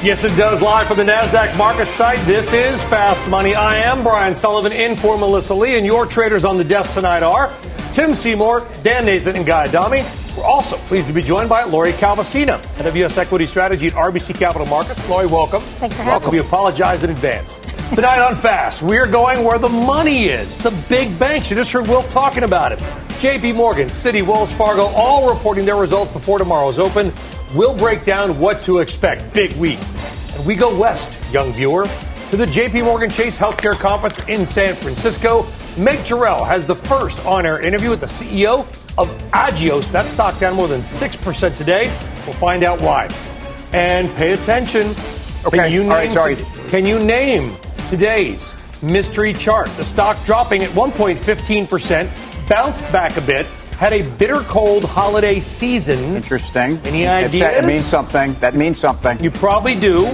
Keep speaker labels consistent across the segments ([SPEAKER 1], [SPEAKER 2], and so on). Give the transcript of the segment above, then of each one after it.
[SPEAKER 1] Yes, it does. Live from the NASDAQ market site, this is Fast Money. I am Brian Sullivan in for Melissa Lee, and your traders on the desk tonight are Tim Seymour, Dan Nathan, and Guy Adami. We're also pleased to be joined by Lori Calvasina, head of U.S. equity strategy at RBC Capital Markets. Lori, welcome.
[SPEAKER 2] Thanks for having
[SPEAKER 1] welcome. We apologize in advance. Tonight on Fast, we're going where the money is. The big banks. You just heard Wilf talking about it. JP Morgan, Citi, Wells Fargo, all reporting their results before tomorrow's open. We'll break down what to expect. Big week. And we go west, young viewer, to the JP Morgan Chase Healthcare Conference in San Francisco. Meg Tirrell has the first on air interview with the CEO of Agios. That stock down more than 6% today. We'll find out why. And pay attention.
[SPEAKER 3] Okay.
[SPEAKER 1] Can you name,
[SPEAKER 3] All right, sorry.
[SPEAKER 1] Can you name today's mystery chart? The stock dropping at 1.15%, bounced back a bit, had a bitter cold holiday season.
[SPEAKER 3] Interesting.
[SPEAKER 1] Any ideas?
[SPEAKER 3] It means something. That means something.
[SPEAKER 1] You probably do.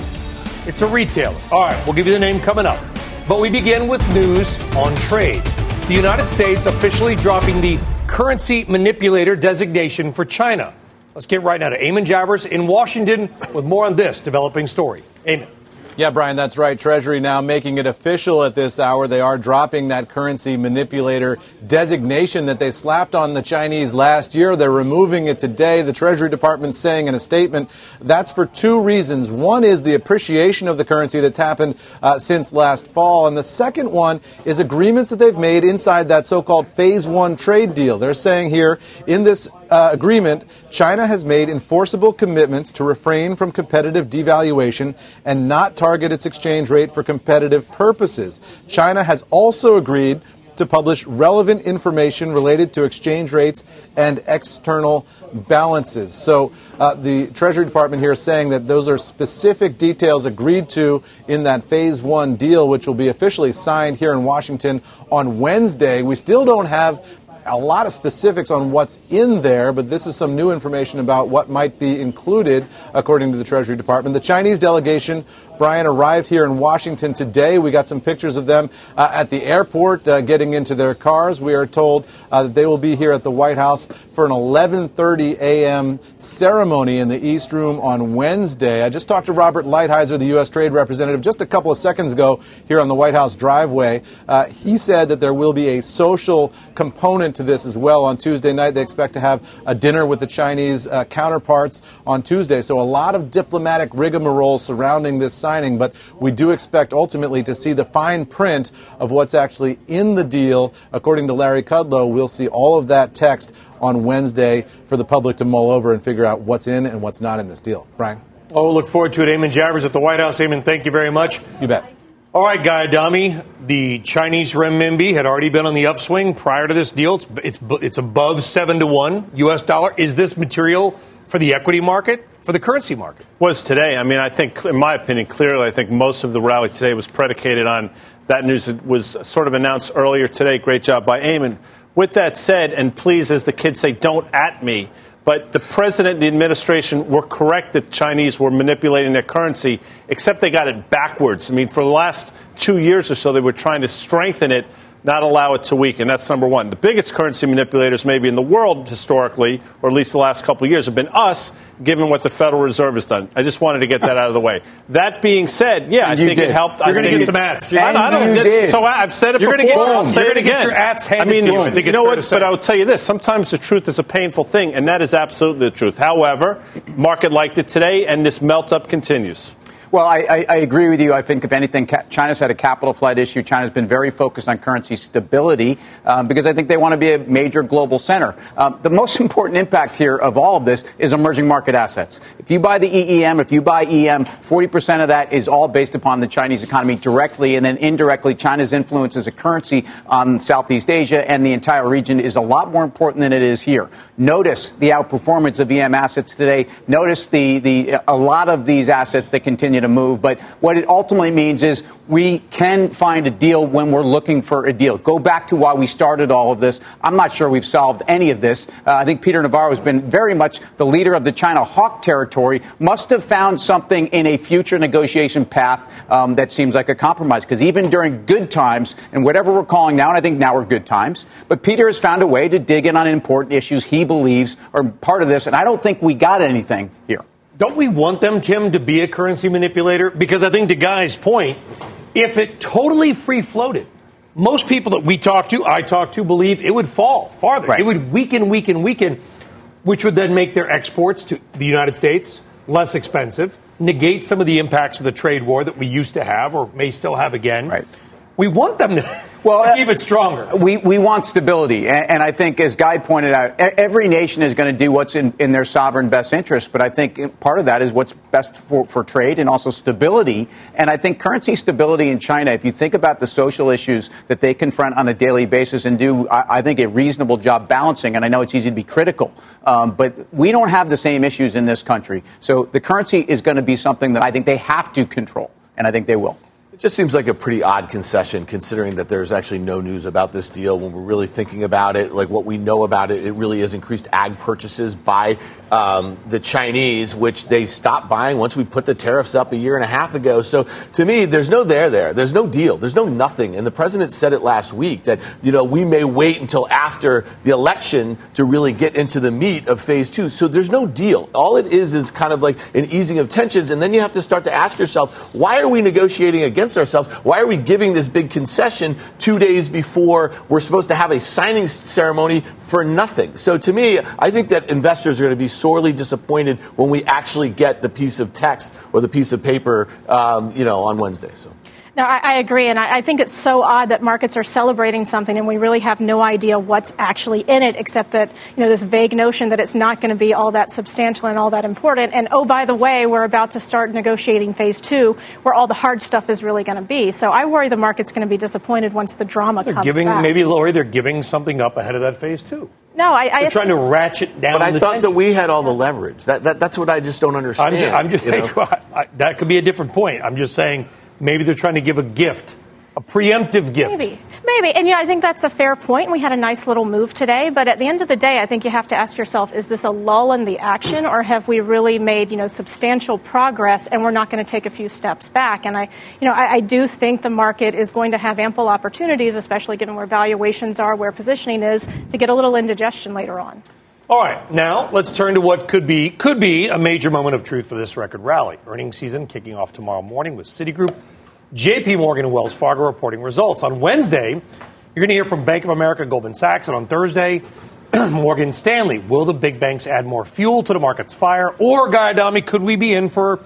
[SPEAKER 1] It's a retailer. All right, we'll give you the name coming up. But we begin with news on trade. The United States officially dropping the currency manipulator designation for China. Let's get right now to Eamon Javers in Washington with more on this developing story. Eamon.
[SPEAKER 4] Yeah, Brian, that's right. Treasury now making it official at this hour. They are dropping that currency manipulator designation that they slapped on the Chinese last year. They're removing it today. The Treasury Department saying in a statement that's for two reasons. One is the appreciation of the currency that's happened uh, since last fall. And the second one is agreements that they've made inside that so called phase one trade deal. They're saying here in this uh, agreement, China has made enforceable commitments to refrain from competitive devaluation and not target its exchange rate for competitive purposes. China has also agreed to publish relevant information related to exchange rates and external balances. So uh, the Treasury Department here is saying that those are specific details agreed to in that phase one deal, which will be officially signed here in Washington on Wednesday. We still don't have a lot of specifics on what's in there, but this is some new information about what might be included, according to the Treasury Department. The Chinese delegation, Brian, arrived here in Washington today. We got some pictures of them uh, at the airport uh, getting into their cars. We are told uh, that they will be here at the White House for an 11:30 a.m. ceremony in the East Room on Wednesday. I just talked to Robert Lighthizer, the U.S. Trade Representative, just a couple of seconds ago here on the White House driveway. Uh, he said that there will be a social component to this as well on Tuesday night. They expect to have a dinner with the Chinese uh, counterparts on Tuesday. So a lot of diplomatic rigmarole surrounding this signing, but we do expect ultimately to see the fine print of what's actually in the deal. According to Larry Kudlow, we'll see all of that text on Wednesday for the public to mull over and figure out what's in and what's not in this deal. Brian?
[SPEAKER 1] Oh, look forward to it. Eamon Javers at the White House. Eamon, thank you very much.
[SPEAKER 4] You bet.
[SPEAKER 1] All right, Guy Adami, the Chinese renminbi had already been on the upswing prior to this deal. It's, it's, it's above 7 to 1 U.S. dollar. Is this material for the equity market, for the currency market?
[SPEAKER 5] Was today. I mean, I think, in my opinion, clearly, I think most of the rally today was predicated on that news that was sort of announced earlier today. Great job by Eamon. With that said, and please, as the kids say, don't at me. But the president and the administration were correct that Chinese were manipulating their currency, except they got it backwards. I mean, for the last two years or so, they were trying to strengthen it, not allow it to weaken. That's number one. The biggest currency manipulators, maybe in the world historically, or at least the last couple of years, have been us, given what the Federal Reserve has done. I just wanted to get that out of the way. That being said, yeah, I
[SPEAKER 3] And you
[SPEAKER 5] think it helped.
[SPEAKER 1] You're going to get
[SPEAKER 5] it-
[SPEAKER 1] some ads.
[SPEAKER 5] I, I don't,
[SPEAKER 3] you did.
[SPEAKER 5] so I, I've said it
[SPEAKER 1] You're gonna
[SPEAKER 5] before.
[SPEAKER 1] get your-
[SPEAKER 5] I'll say
[SPEAKER 1] you're
[SPEAKER 5] it
[SPEAKER 1] gonna get
[SPEAKER 5] again.
[SPEAKER 1] your ads
[SPEAKER 5] I
[SPEAKER 1] handed
[SPEAKER 5] mean,
[SPEAKER 1] to you. I think
[SPEAKER 5] you know what? But I will tell you this: sometimes the truth is a painful thing, and that is absolutely the truth. However, market liked it today, and this melt up continues.
[SPEAKER 3] Well, I, I, I agree with you. I think, if anything, China's had a capital flight issue. China's been very focused on currency stability um, because I think they want to be a major global center. Um, the most important impact here of all of this is emerging market assets. If you buy the EEM, if you buy EM, 40% of that is all based upon the Chinese economy directly, and then indirectly, China's influence as a currency on Southeast Asia and the entire region is a lot more important than it is here. Notice the outperformance of EM assets today. Notice the, the a lot of these assets that continue to move. But what it ultimately means is we can find a deal when we're looking for a deal. Go back to why we started all of this. I'm not sure we've solved any of this. Uh, I think Peter Navarro has been very much the leader of the China hawk territory, must have found something in a future negotiation path um, that seems like a compromise. Because even during good times, and whatever we're calling now, and I think now are good times, but Peter has found a way to dig in on important issues he believes are part of this. And I don't think we got anything here.
[SPEAKER 1] Don't we want them, Tim, to be a currency manipulator? Because I think to Guy's point, if it totally free floated, most people that we talk to, I talk to, believe it would fall farther.
[SPEAKER 3] Right.
[SPEAKER 1] It would weaken, weaken, weaken, which would then make their exports to the United States less expensive, negate some of the impacts of the trade war that we used to have or may still have again.
[SPEAKER 3] Right.
[SPEAKER 1] We want them to,
[SPEAKER 3] well,
[SPEAKER 1] to keep it stronger.
[SPEAKER 3] We, we want stability. And, and I think, as Guy pointed out, every nation is going to do what's in, in their sovereign best interest. But I think part of that is what's best for, for trade and also stability. And I think currency stability in China, if you think about the social issues that they confront on a daily basis and do, I, I think, a reasonable job balancing, and I know it's easy to be critical, um, but we don't have the same issues in this country. So the currency is going to be something that I think they have to control, and I think they will.
[SPEAKER 2] Just seems like a pretty odd concession considering that there's actually no news about this deal when we're really thinking about it. Like what we know about it, it really is increased ag purchases by um, the Chinese, which they stopped buying once we put the tariffs up a year and a half ago. So to me, there's no there there. There's no deal. There's no nothing. And the president said it last week that, you know, we may wait until after the election to really get into the meat of phase two. So there's no deal. All it is is kind of like an easing of tensions. And then you have to start to ask yourself, why are we negotiating against ourselves? Why are we giving this big concession two days before we're supposed to have a signing ceremony for nothing? So to me, I think that investors are going to be sorely disappointed when we actually get the piece of text or the piece of paper, um, you know, on Wednesday. So.
[SPEAKER 6] No, I, I agree, and I, I, think it's so odd that markets are celebrating something and we really have no idea what's actually in it, except that you know this vague notion that it's not going to be all that substantial and all that important. And oh, by the way, we're about to start negotiating phase two, where all the hard stuff is really going to be. So I worry the market's going to be disappointed once the drama
[SPEAKER 1] they're
[SPEAKER 6] comes
[SPEAKER 1] giving,
[SPEAKER 6] back.
[SPEAKER 1] Maybe, Lori, they're giving something up ahead of that phase two.
[SPEAKER 6] No, I,
[SPEAKER 1] They're
[SPEAKER 6] I
[SPEAKER 1] trying to ratchet down.
[SPEAKER 2] But I
[SPEAKER 1] the
[SPEAKER 2] thought
[SPEAKER 1] tension.
[SPEAKER 2] that we had all the leverage. That, that that's what I just don't understand.
[SPEAKER 1] I'm just, I'm just
[SPEAKER 2] you know?
[SPEAKER 1] I, that could be a different point. I'm just saying maybe they're trying to give a gift, a preemptive gift.
[SPEAKER 6] Maybe, maybe, and yeah, I think that's a fair point. We had a nice little move today, but at the end of the day, I think you have to ask yourself: Is this a lull in the action, or have we really made you know substantial progress, and we're not going to take a few steps back? And I, you know, I, I do think the market is going to have ample opportunities, especially given where valuations are, where positioning is, to get a little indigestion later on.
[SPEAKER 1] All right, now let's turn to what could be could be a major moment of truth for this record rally. Earnings season kicking off tomorrow morning with Citigroup, J.P. Morgan, and Wells Fargo reporting results. On Wednesday, you're going to hear from Bank of America, Goldman Sachs, and on Thursday, Morgan Stanley. Will the big banks add more fuel to the market's fire, or Guy Adami, could we be in for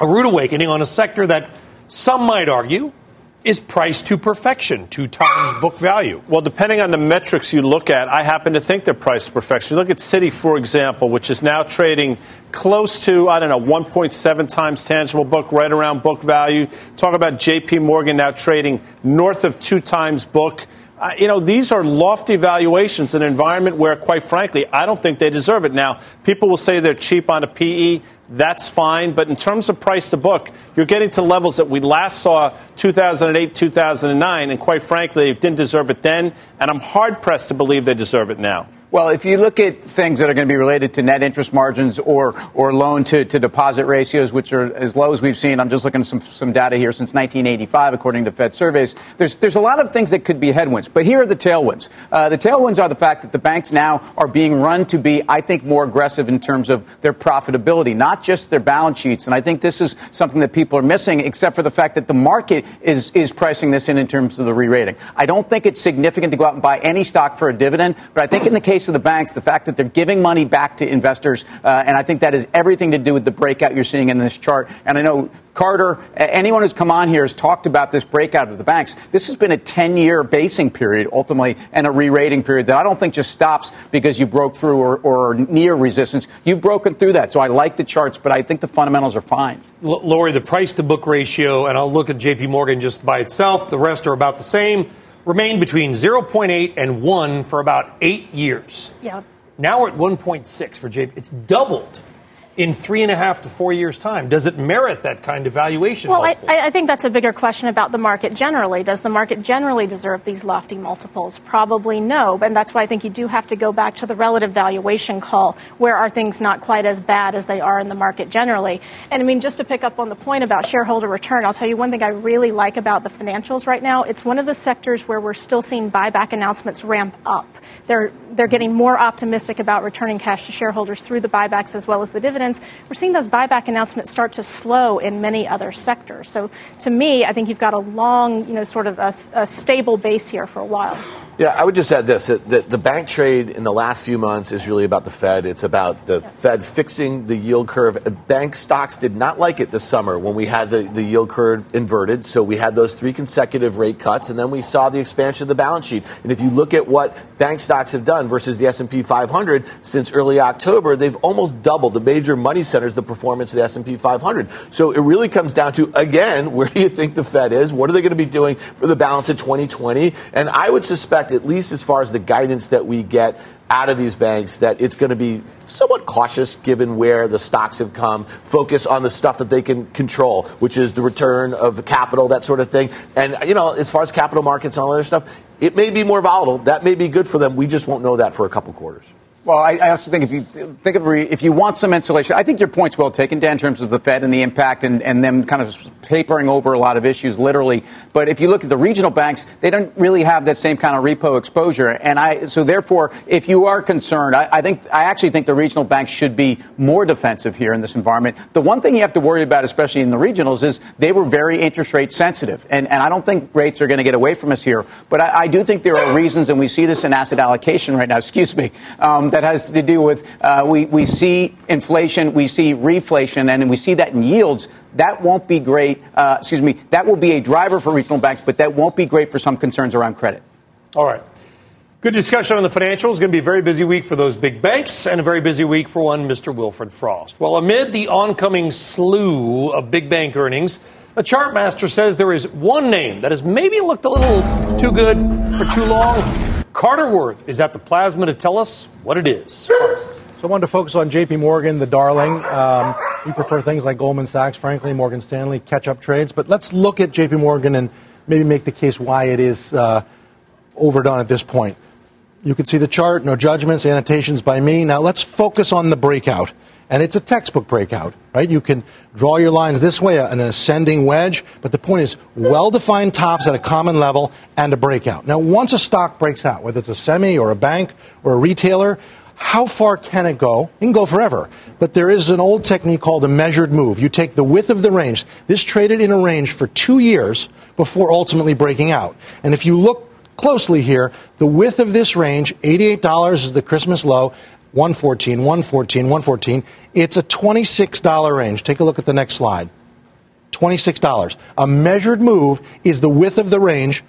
[SPEAKER 1] a rude awakening on a sector that some might argue is priced to perfection, two times book value.
[SPEAKER 5] Well, depending on the metrics you look at, I happen to think they're priced to perfection. Look at Citi, for example, which is now trading close to, I don't know, 1.7 times tangible book, right around book value. Talk about JP Morgan now trading north of two times book. Uh, you know, these are lofty valuations in an environment where, quite frankly, I don't think they deserve it. Now, people will say they're cheap on a PE. That's fine. But in terms of price to book, you're getting to levels that we last saw 2008, 2009. And quite frankly, they didn't deserve it then. And I'm hard pressed to believe they deserve it now.
[SPEAKER 3] Well, if you look at things that are going to be related to net interest margins or, or loan to, to deposit ratios, which are as low as we've seen, I'm just looking at some, some data here since 1985, according to Fed surveys. There's, there's a lot of things that could be headwinds, but here are the tailwinds. Uh, the tailwinds are the fact that the banks now are being run to be, I think, more aggressive in terms of their profitability, not just their balance sheets. And I think this is something that people are missing, except for the fact that the market is, is pricing this in in terms of the re-rating. I don't think it's significant to go out and buy any stock for a dividend, but I think in the case of the banks, the fact that they're giving money back to investors, uh, and I think that has everything to do with the breakout you're seeing in this chart. And I know Carter, anyone who's come on here has talked about this breakout of the banks. This has been a 10 year basing period, ultimately, and a re rating period that I don't think just stops because you broke through or, or near resistance. You've broken through that. So I like the charts, but I think the fundamentals are fine.
[SPEAKER 1] L- Lori, the price to book ratio, and I'll look at JP Morgan just by itself, the rest are about the same remained between 0.8 and 1 for about eight years.
[SPEAKER 6] Yeah.
[SPEAKER 1] Now we're at 1.6 for JP. It's doubled in three and a half to four years' time? Does it merit that kind of valuation?
[SPEAKER 6] Well, I, I, think that's a bigger question about the market generally. Does the market generally deserve these lofty multiples? Probably no. And that's why I think you do have to go back to the relative valuation call. Where are things not quite as bad as they are in the market generally? And I mean, just to pick up on the point about shareholder return, I'll tell you one thing I really like about the financials right now. It's one of the sectors where we're still seeing buyback announcements ramp up. They're, they're getting more optimistic about returning cash to shareholders through the buybacks as well as the dividends. We're seeing those buyback announcements start to slow in many other sectors. So to me, I think you've got a long, you know, sort of a, a stable base here for a while.
[SPEAKER 2] Yeah, I would just add this that the bank trade in the last few months is really about the Fed. It's about the Fed fixing the yield curve. Bank stocks did not like it this summer when we had the, the yield curve inverted. So we had those three consecutive rate cuts, and then we saw the expansion of the balance sheet. And if you look at what bank stocks have done versus the S&P 500 since early October, they've almost doubled the major money centers the performance of the S&P 500. So it really comes down to again, where do you think the Fed is? What are they going to be doing for the balance of 2020? And I would suspect at least as far as the guidance that we get out of these banks, that it's going to be somewhat cautious given where the stocks have come, focus on the stuff that they can control, which is the return of the capital, that sort of thing. And, you know, as far as capital markets and all other stuff, it may be more volatile. That may be good for them. We just won't know that for a couple quarters.
[SPEAKER 3] Well, I, I, also think if you think of if you want some insulation, I think your point's well taken, Dan, in terms of the Fed and the impact and, and them kind of papering over a lot of issues, literally. But if you look at the regional banks, they don't really have that same kind of repo exposure. And I, so therefore, if you are concerned, I, I think I actually think the regional banks should be more defensive here in this environment. The one thing you have to worry about, especially in the regionals, is they were very interest rate sensitive, and, and I don't think rates are going to get away from us here. But I, I, do think there are reasons, and we see this in asset allocation right now. Excuse me. Um, that has to do with uh, we, we see inflation, we see reflation, and we see that in yields. That won't be great. Uh, excuse me. That will be a driver for regional banks, but that won't be great for some concerns around credit.
[SPEAKER 1] All right. Good discussion on the financials. Going to be a very busy week for those big banks and a very busy week for one Mr. Wilfred Frost. Well, amid the oncoming slew of big bank earnings, the chart master says there is one name that has maybe looked a little too good for too long. Carter Worth is at the plasma to tell us what it is. So
[SPEAKER 7] I wanted to focus on JP Morgan, the darling. Um, we prefer things like Goldman Sachs, frankly, Morgan Stanley, catch up trades. But let's look at JP Morgan and maybe make the case why it is uh, overdone at this point. You can see the chart, no judgments, annotations by me. Now let's focus on the breakout and it's a textbook breakout, right? You can draw your lines this way, an ascending wedge, but the point is well defined tops at a common level and a breakout. Now, once a stock breaks out, whether it's a semi or a bank or a retailer, how far can it go? It can go forever. But there is an old technique called a measured move. You take the width of the range. This traded in a range for two years before ultimately breaking out. And if you look closely here, the width of this range, $88 is the Christmas low, 114, 114, 114. It's a $26 range. Take a look at the next slide. $26. A measured move is the width of the range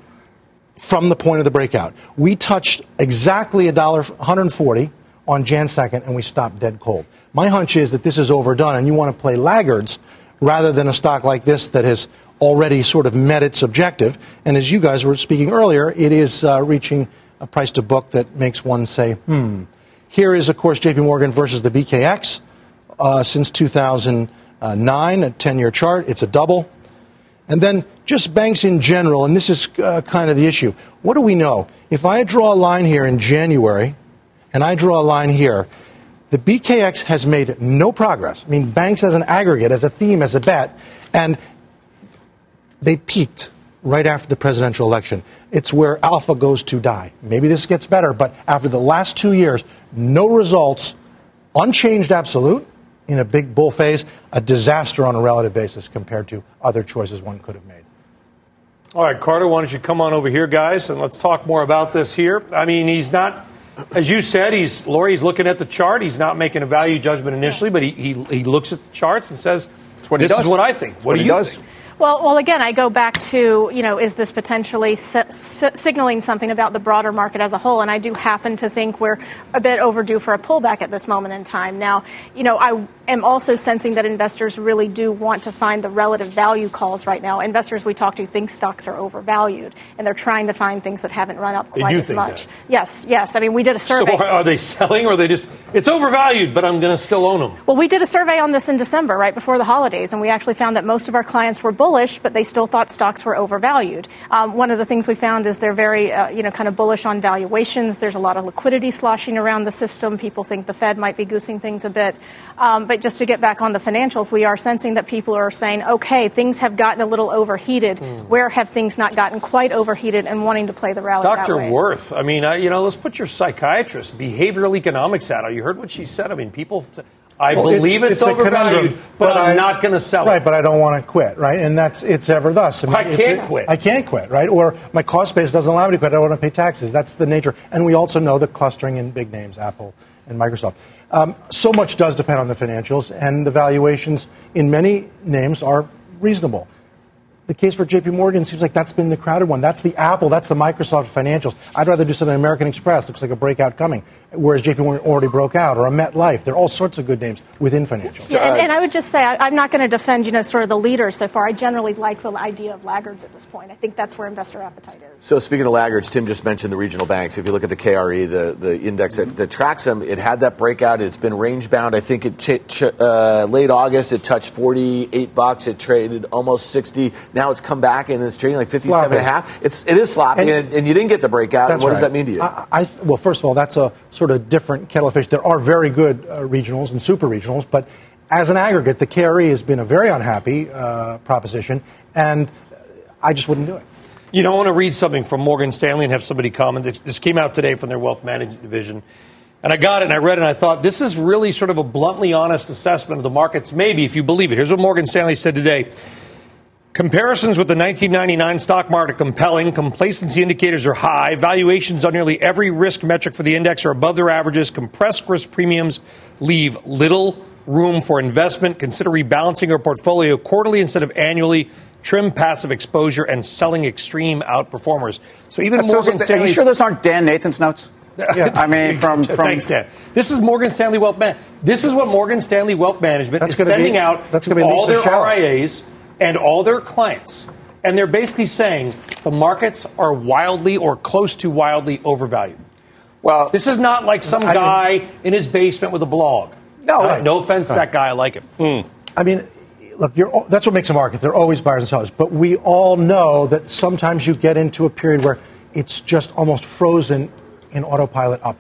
[SPEAKER 7] from the point of the breakout. We touched exactly a dollar 140 on Jan 2nd and we stopped dead cold. My hunch is that this is overdone and you want to play laggards rather than a stock like this that has already sort of met its objective. And as you guys were speaking earlier, it is uh, reaching a price to book that makes one say, hmm. Here is, of course, JP Morgan versus the BKX uh, since 2009, a 10 year chart. It's a double. And then just banks in general, and this is uh, kind of the issue. What do we know? If I draw a line here in January and I draw a line here, the BKX has made no progress. I mean, banks as an aggregate, as a theme, as a bet, and they peaked right after the presidential election. It's where alpha goes to die. Maybe this gets better, but after the last two years, no results, unchanged absolute in a big bull phase, a disaster on a relative basis compared to other choices one could have made.
[SPEAKER 1] All right, Carter, why don't you come on over here, guys, and let's talk more about this here. I mean, he's not, as you said, he's Lori's looking at the chart. He's not making a value judgment initially, but he, he, he looks at the charts and says, what "This is what I think." What, what do you does. think?
[SPEAKER 6] Well, well, again, I go back to, you know, is this potentially signaling something about the broader market as a whole? And I do happen to think we're a bit overdue for a pullback at this moment in time. Now, you know, I am also sensing that investors really do want to find the relative value calls right now. Investors we talk to think stocks are overvalued, and they're trying to find things that haven't run up quite as much.
[SPEAKER 1] That.
[SPEAKER 6] Yes, yes. I mean, we did a survey.
[SPEAKER 1] So are they selling, or are they just it's overvalued, but I'm going to still own them?
[SPEAKER 6] Well, we did a survey on this in December, right before the holidays, and we actually found that most of our clients were bullish, but they still thought stocks were overvalued. Um, one of the things we found is they're very, uh, you know, kind of bullish on valuations. There's a lot of liquidity sloshing around the system. People think the Fed might be goosing things a bit. Um, but just to get back on the financials, we are sensing that people are saying, okay, things have gotten a little overheated. Mm. Where have things not gotten quite overheated and wanting to play the rally?
[SPEAKER 1] Dr. Worth, I mean, uh, you know, let's put your psychiatrist, behavioral economics hat on. You heard what she said. I mean, people. I well, believe it's, it's, it's overvalued, but, but, I'm I, not going to sell
[SPEAKER 7] right,
[SPEAKER 1] it.
[SPEAKER 7] Right, but I don't want to quit, right? And that's it's ever thus.
[SPEAKER 1] I, mean, I can't quit.
[SPEAKER 7] I can't quit, right? Or my cost base doesn't allow me to quit. I don't want to pay taxes. That's the nature. And we also know the clustering in big names, Apple and Microsoft. Um, so much does depend on the financials, and the valuations in many names are reasonable. The case for JP Morgan seems like that's been the crowded one. That's the Apple, that's the Microsoft financials. I'd rather do something American Express, looks like a breakout coming, whereas JP Morgan already broke out, or a MetLife. There are all sorts of good names within financials.
[SPEAKER 6] Yeah, and, and I would just say I, am not going to defend, you know, sort of the leaders so far. I generally like the idea of laggards at this point. I think that's where investor appetite is.
[SPEAKER 2] So speaking of laggards, Tim just mentioned the regional banks. If you look at the KRE, the, the index that, that tracks them, it had that breakout. It's been range bound. I think it ch- ch- uh, late August it touched 48 bucks. It traded almost 60. Now it's come back and it's trading like 57 sloppy. and a half. It's it is sloppy, and, and, and you didn't get the breakout. what right. does that mean to you? I,
[SPEAKER 7] I, well, first of all, that's a sort of different kettle of fish. There are very good uh, regionals and super regionals, but as an aggregate, the KRE has been a very unhappy uh, proposition, and I just wouldn't do it.
[SPEAKER 1] You don't want to read something from Morgan Stanley and have somebody comment. This came out today from their wealth management division. And I got it and I read it and I thought this is really sort of a bluntly honest assessment of the markets, maybe if you believe it. Here's what Morgan Stanley said today. Comparisons with the 1999 stock market are compelling. Complacency indicators are high. Valuations on nearly every risk metric for the index are above their averages. Compressed risk premiums leave little room for investment. Consider rebalancing your portfolio quarterly instead of annually. Trim passive exposure and selling extreme outperformers. So even That's Morgan Stanley.
[SPEAKER 3] Are you sure those aren't Dan Nathan's notes? Yeah. I mean, from, from
[SPEAKER 1] thanks, Dan. This is Morgan Stanley Wealth Management. This is what Morgan Stanley Wealth Management that's is sending
[SPEAKER 7] be,
[SPEAKER 1] out
[SPEAKER 7] that's
[SPEAKER 1] to all their RIAs and all their clients. And they're basically saying the markets are wildly or close to wildly overvalued. Well, this is not like some I guy mean, in his basement with a blog. No, uh, no offense to that guy. I like him.
[SPEAKER 7] Mm. I mean, look, that's what makes a market. They're always buyers and sellers. But we all know that sometimes you get into a period where it's just almost frozen in autopilot up.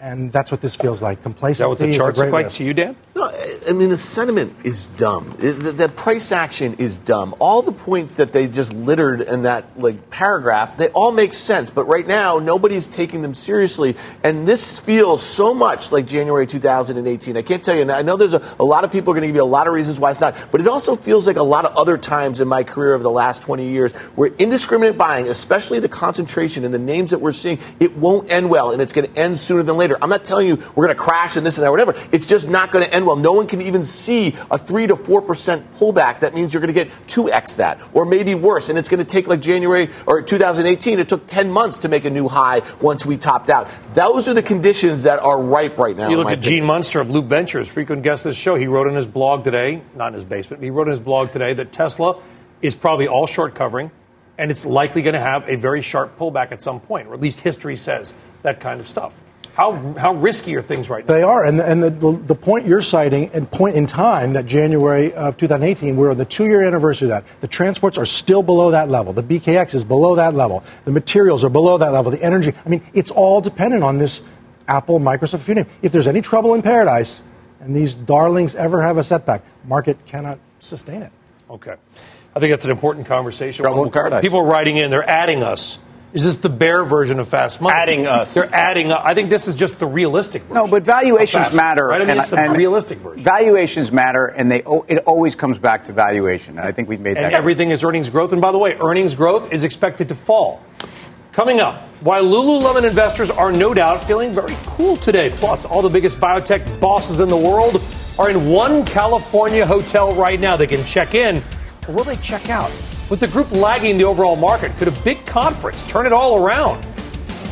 [SPEAKER 7] And that's what this feels like. Complacency. Is
[SPEAKER 1] that what the charts look like to you, Dan?
[SPEAKER 2] No, I mean the sentiment is dumb. The, the, price action is dumb. All the points that they just littered in that like paragraph, they all make sense. But right now, nobody's taking them seriously, and this feels so much like January 2018. I can't tell you. I know there's a, a lot of people are going to give you a lot of reasons why it's not, but it also feels like a lot of other times in my career over the last 20 years where indiscriminate buying, especially the concentration in the names that we're seeing, it won't end well, and it's going to end sooner than later. I'm not telling you we're going to crash and this and that, whatever. It's just not going to end well. No one can even see a 3 to 4% pullback. That means you're going to get 2x that, or maybe worse. And it's going to take like January or 2018, it took 10 months to make a new high once we topped out. Those are the conditions that are ripe right now.
[SPEAKER 1] You look at opinion. Gene Munster of Loop Ventures, frequent guest of this show. He wrote in his blog today, not in his basement, he wrote in his blog today that Tesla is probably all short covering and it's likely going to have a very sharp pullback at some point, or at least history says that kind of stuff. How, how risky are things right now?
[SPEAKER 7] They are. And, and the, the, the point you're citing, and point in time, that January of 2018, we're on the two year anniversary of that. The transports are still below that level. The BKX is below that level. The materials are below that level. The energy, I mean, it's all dependent on this Apple, Microsoft, you name. If there's any trouble in paradise, and these darlings ever have a setback, market cannot sustain it.
[SPEAKER 1] Okay. I think that's an important conversation.
[SPEAKER 3] Trouble in paradise.
[SPEAKER 1] People are writing in, they're adding us is this the bear version of fast money?
[SPEAKER 5] Adding us.
[SPEAKER 1] They're adding. Up. I think this is just the realistic version.
[SPEAKER 3] No, but valuations matter.
[SPEAKER 1] Right? I mean, and, it's the and realistic version.
[SPEAKER 3] Valuations matter, and they it always comes back to valuation. I think we've made
[SPEAKER 1] and
[SPEAKER 3] that.
[SPEAKER 1] And everything is earnings growth. And by the way, earnings growth is expected to fall. Coming up, why Lululemon investors are no doubt feeling very cool today. Plus, all the biggest biotech bosses in the world are in one California hotel right now. They can check in, or will they check out? With the group lagging the overall market, could a big conference turn it all around?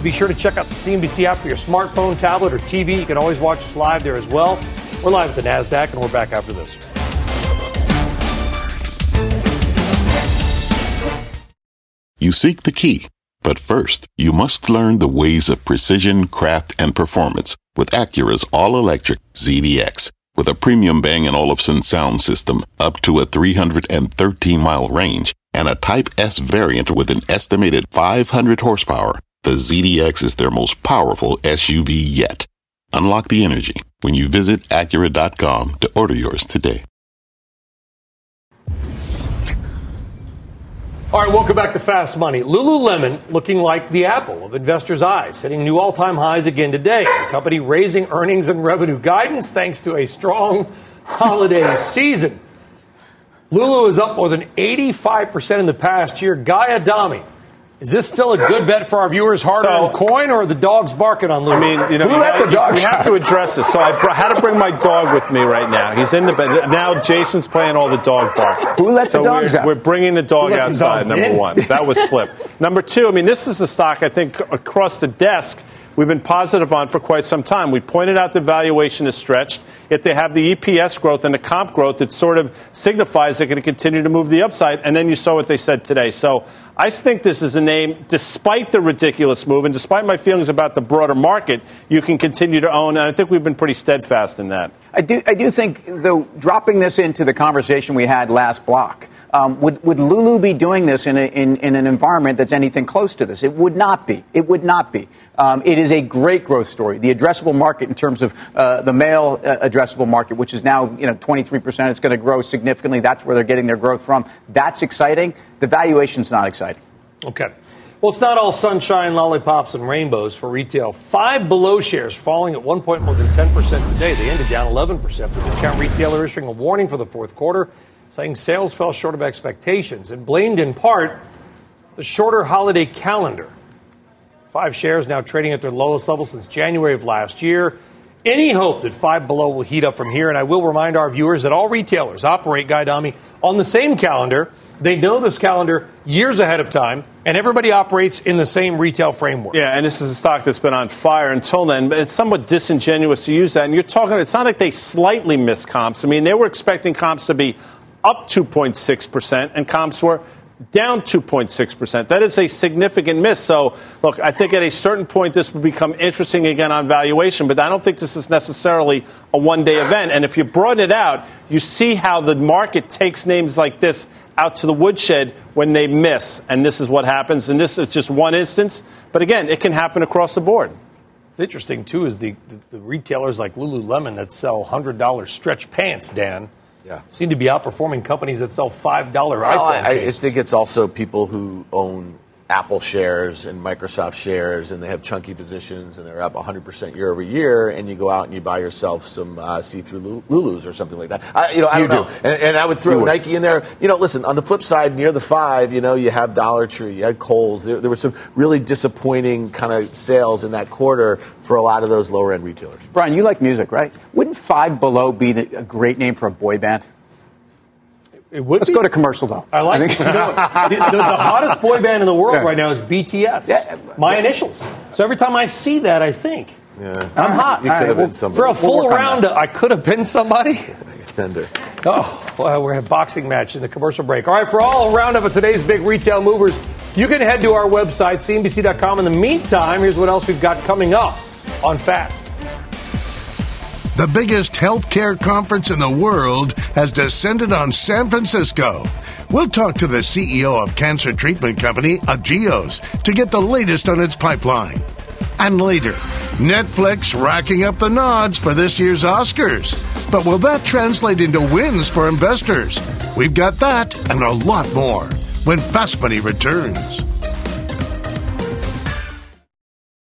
[SPEAKER 1] Be sure to check out the CNBC app for your smartphone, tablet, or TV. You can always watch us live there as well. We're live at the NASDAQ, and we're back after this.
[SPEAKER 8] You seek the key, but first, you must learn the ways of precision, craft, and performance with Acura's all-electric ZDX. With a premium Bang & Olufsen sound system up to a 313-mile range and a Type S variant with an estimated 500 horsepower, the ZDX is their most powerful SUV yet. Unlock the energy when you visit Acura.com to order yours today.
[SPEAKER 1] All right, welcome back to Fast Money. Lululemon looking like the apple of investors' eyes, hitting new all time highs again today. The company raising earnings and revenue guidance thanks to a strong holiday season. Lulu is up more than 85% in the past year. Guy Adami is this still a good bet for our viewers, hard earned so, coin, or are the dogs barking on Lou?
[SPEAKER 5] I mean, you know,
[SPEAKER 7] Who let the dogs
[SPEAKER 5] we have to address this. So I had to bring my dog with me right now. He's in the bed. Now Jason's playing all the dog bark.
[SPEAKER 7] Who let so the dogs
[SPEAKER 5] we're,
[SPEAKER 7] out?
[SPEAKER 5] We're bringing the dog outside, the number in? one. That was flip. number two, I mean, this is a stock, I think, across the desk we've been positive on for quite some time. We pointed out the valuation is stretched, yet they have the EPS growth and the comp growth that sort of signifies they're going to continue to move the upside. And then you saw what they said today. So I think this is a name, despite the ridiculous move and despite my feelings about the broader market, you can continue to own. And I think we've been pretty steadfast in that.
[SPEAKER 3] I do, I do think, though, dropping this into the conversation we had last block, um, would, would Lulu be doing this in, a, in, in, an environment that's anything close to this? It would not be. It would not be. Um, it is a great growth story. The addressable market in terms of uh, the male uh, addressable market, which is now you know 23%, it's going to grow significantly. That's where they're getting their growth from. That's exciting. The valuation's not exciting.
[SPEAKER 1] Okay. Well, it's not all sunshine, lollipops, and rainbows for retail. Five below shares falling at one point more than 10% today. They ended down 11%. The discount retailer issuing a warning for the fourth quarter saying sales fell short of expectations and blamed in part the shorter holiday calendar. Five shares now trading at their lowest level since January of last year. Any hope that five below will heat up from here, and I will remind our viewers that all retailers operate Guy Adami on the same calendar. They know this calendar years ahead of time, and everybody operates in the same retail framework.
[SPEAKER 5] Yeah, and this is a stock that's been on fire until then, but it's somewhat disingenuous to use that. And you're talking, it's not like they slightly missed comps. I mean, they were expecting comps to be up 2.6%, and comps were down 2.6%. That is a significant miss. So, look, I think at a certain point this will become interesting again on valuation, but I don't think this is necessarily a one day event. And if you broaden it out, you see how the market takes names like this out to the woodshed when they miss. And this is what happens. And this is just one instance. But again, it can happen across the board.
[SPEAKER 1] It's interesting, too, is the, the, the retailers like Lululemon that sell $100 stretch pants, Dan yeah. seem to be outperforming companies that sell five dollar well, iPhone.
[SPEAKER 2] I, I, think it's also people who own Apple shares and Microsoft shares, and they have chunky positions, and they're up 100% year over year, and you go out and you buy yourself some uh, see-through Lulus or something like that. I, you know, I
[SPEAKER 3] you
[SPEAKER 2] don't
[SPEAKER 3] do.
[SPEAKER 2] know. And, and, I would throw Nike in there. You know, listen, on the flip side, near the five, you know, you have Dollar Tree, you had Kohl's. There, there were some really disappointing kind of sales in that quarter for a lot of those lower-end retailers.
[SPEAKER 3] Brian, you like music, right? Wouldn't Five Below be the, a great name for a boy band?
[SPEAKER 1] It would
[SPEAKER 3] Let's
[SPEAKER 1] be.
[SPEAKER 3] go to commercial, though.
[SPEAKER 1] I like I you know, the, the, the, hottest boy band in the world yeah. right now is BTS. Yeah. My yeah. initials. So every time I see that, I think, yeah. I'm hot.
[SPEAKER 2] You could have been somebody.
[SPEAKER 1] For a full we'll round, I could have been somebody.
[SPEAKER 2] Tender.
[SPEAKER 1] Oh, well, we're a boxing match in the commercial break. All right, for all roundup of today's big retail movers, you can head to our website, CNBC.com. In the meantime, here's what else we've got coming up on Fast.
[SPEAKER 9] The biggest healthcare conference in the world has descended on San Francisco. We'll talk to the CEO of cancer treatment company Agios to get the latest on its pipeline. And later, Netflix racking up the nods for this year's Oscars. But will that translate into wins for investors? We've got that and a lot more when Fast Money returns.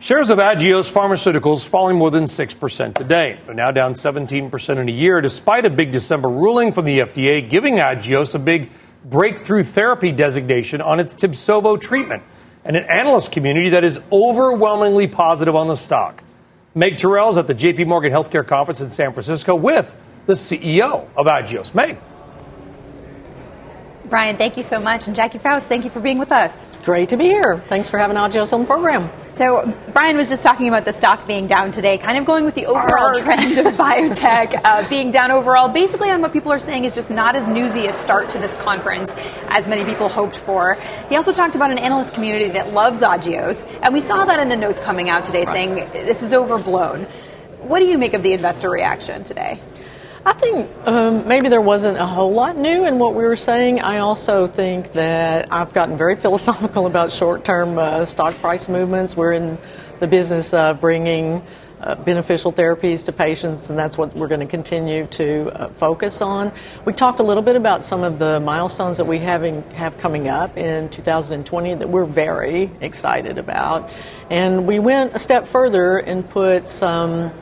[SPEAKER 1] Shares of Agios Pharmaceuticals falling more than 6% today. They're now down 17% in a year, despite a big December ruling from the FDA giving Agios a big breakthrough therapy designation on its Tibsovo treatment, and an analyst community that is overwhelmingly positive on the stock. Meg Tirrell is at the JP Morgan Healthcare Conference in San Francisco with the CEO of Agios. Meg.
[SPEAKER 10] Brian, thank you so much. And Jackie Fouse, thank you for being with us.
[SPEAKER 11] Great to be here. Thanks for having Agios on the program.
[SPEAKER 10] So, Brian was just talking about the stock being down today, kind of going with the overall Arr. trend of biotech uh, being down overall, basically on what people are saying is just not as newsy a start to this conference as many people hoped for. He also talked about an analyst community that loves Agios, and we saw that in the notes coming out today right. saying this is overblown. What do you make of the investor reaction today?
[SPEAKER 11] I think um, maybe there wasn't a whole lot new in what we were saying. I also think that I've gotten very philosophical about short term uh, stock price movements. We're in the business of bringing uh, beneficial therapies to patients, and that's what we're going to continue to uh, focus on. We talked a little bit about some of the milestones that we having, have coming up in 2020 that we're very excited about. And we went a step further and put some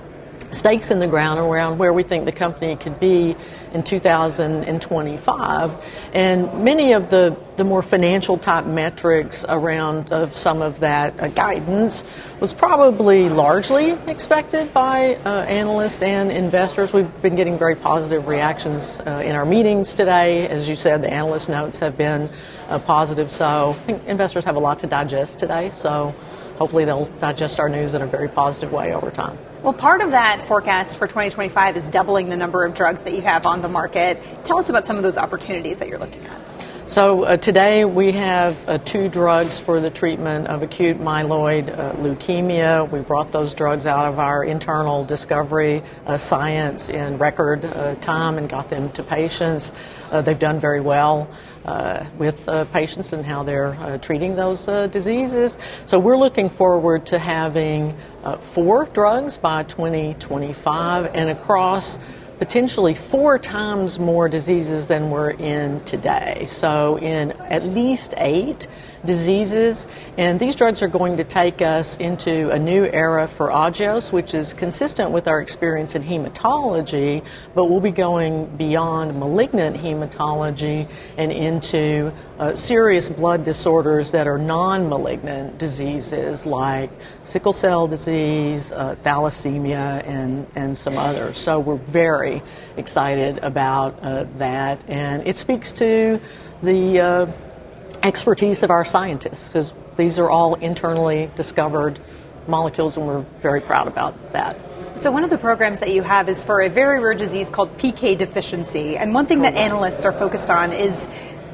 [SPEAKER 11] stakes in the ground around where we think the company could be in 2025. And many of the, the more financial type metrics around of some of that uh, guidance was probably largely expected by uh, analysts and investors. We've been getting very positive reactions uh, in our meetings today. As you said, the analyst notes have been uh, positive. So I think investors have a lot to digest today. So hopefully they'll digest our news in a very positive way over time.
[SPEAKER 10] Well, part of that forecast for 2025 is doubling the number of drugs that you have on the market. Tell us about some of those opportunities that you're looking at.
[SPEAKER 11] So uh, today we have uh, two drugs for the treatment of acute myeloid uh, leukemia. We brought those drugs out of our internal discovery uh, science in record uh, time and got them to patients. Uh, they've done very well Uh, with uh, patients and how they're uh, treating those diseases. So we're looking forward to having four drugs by 2025 and across potentially four times more diseases than we're in today. So, in at least eight diseases, and these drugs are going to take us into a new era for Agios, which is consistent with our experience in hematology, but we'll be going beyond malignant hematology and into uh, serious blood disorders that are non malignant diseases like sickle cell disease, uh, thalassemia, and, and some others. So we're very excited about uh, that, and it speaks to the uh, expertise of our scientists because these are all internally discovered molecules, and we're very proud about that.
[SPEAKER 10] So, one of the programs that you have is for a very rare disease called PK deficiency. And one thing that analysts are focused on is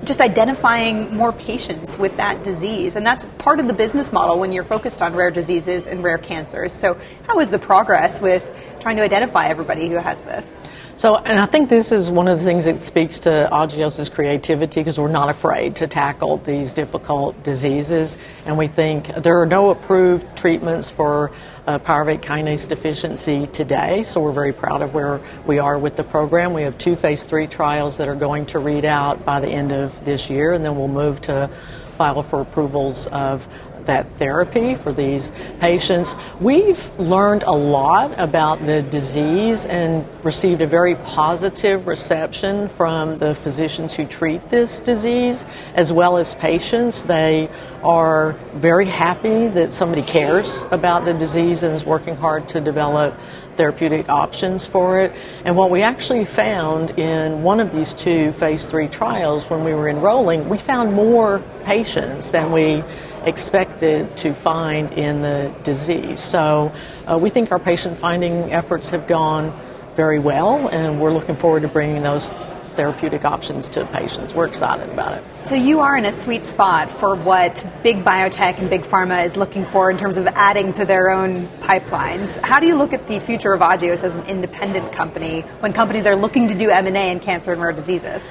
[SPEAKER 10] just identifying more patients with that disease. And that's part of the business model when you're focused on rare diseases and rare cancers. So, how is the progress with trying to identify everybody who has this?
[SPEAKER 11] So, and I think this is one of the things that speaks to Agios' creativity because we're not afraid to tackle these difficult diseases. And we think there are no approved treatments for uh, pyruvate kinase deficiency today. So we're very proud of where we are with the program. We have two phase three trials that are going to read out by the end of this year, and then we'll move to file for approvals of that therapy for these patients. We've learned a lot about the disease and received a very positive reception from the physicians who treat this disease as well as patients. They are very happy that somebody cares about the disease and is working hard to develop therapeutic options for it. And what we actually found in one of these two phase three trials when we were enrolling, we found more patients than we expected to find in the disease. So uh, we think our patient finding efforts have gone very well, and we're looking forward to bringing those therapeutic options to patients. We're excited about it.
[SPEAKER 10] So you are in a sweet spot for what big biotech and big pharma is looking for in terms of adding to their own pipelines. How do you look at the future of Agios as an independent company when companies are looking to do M&A in cancer and rare diseases?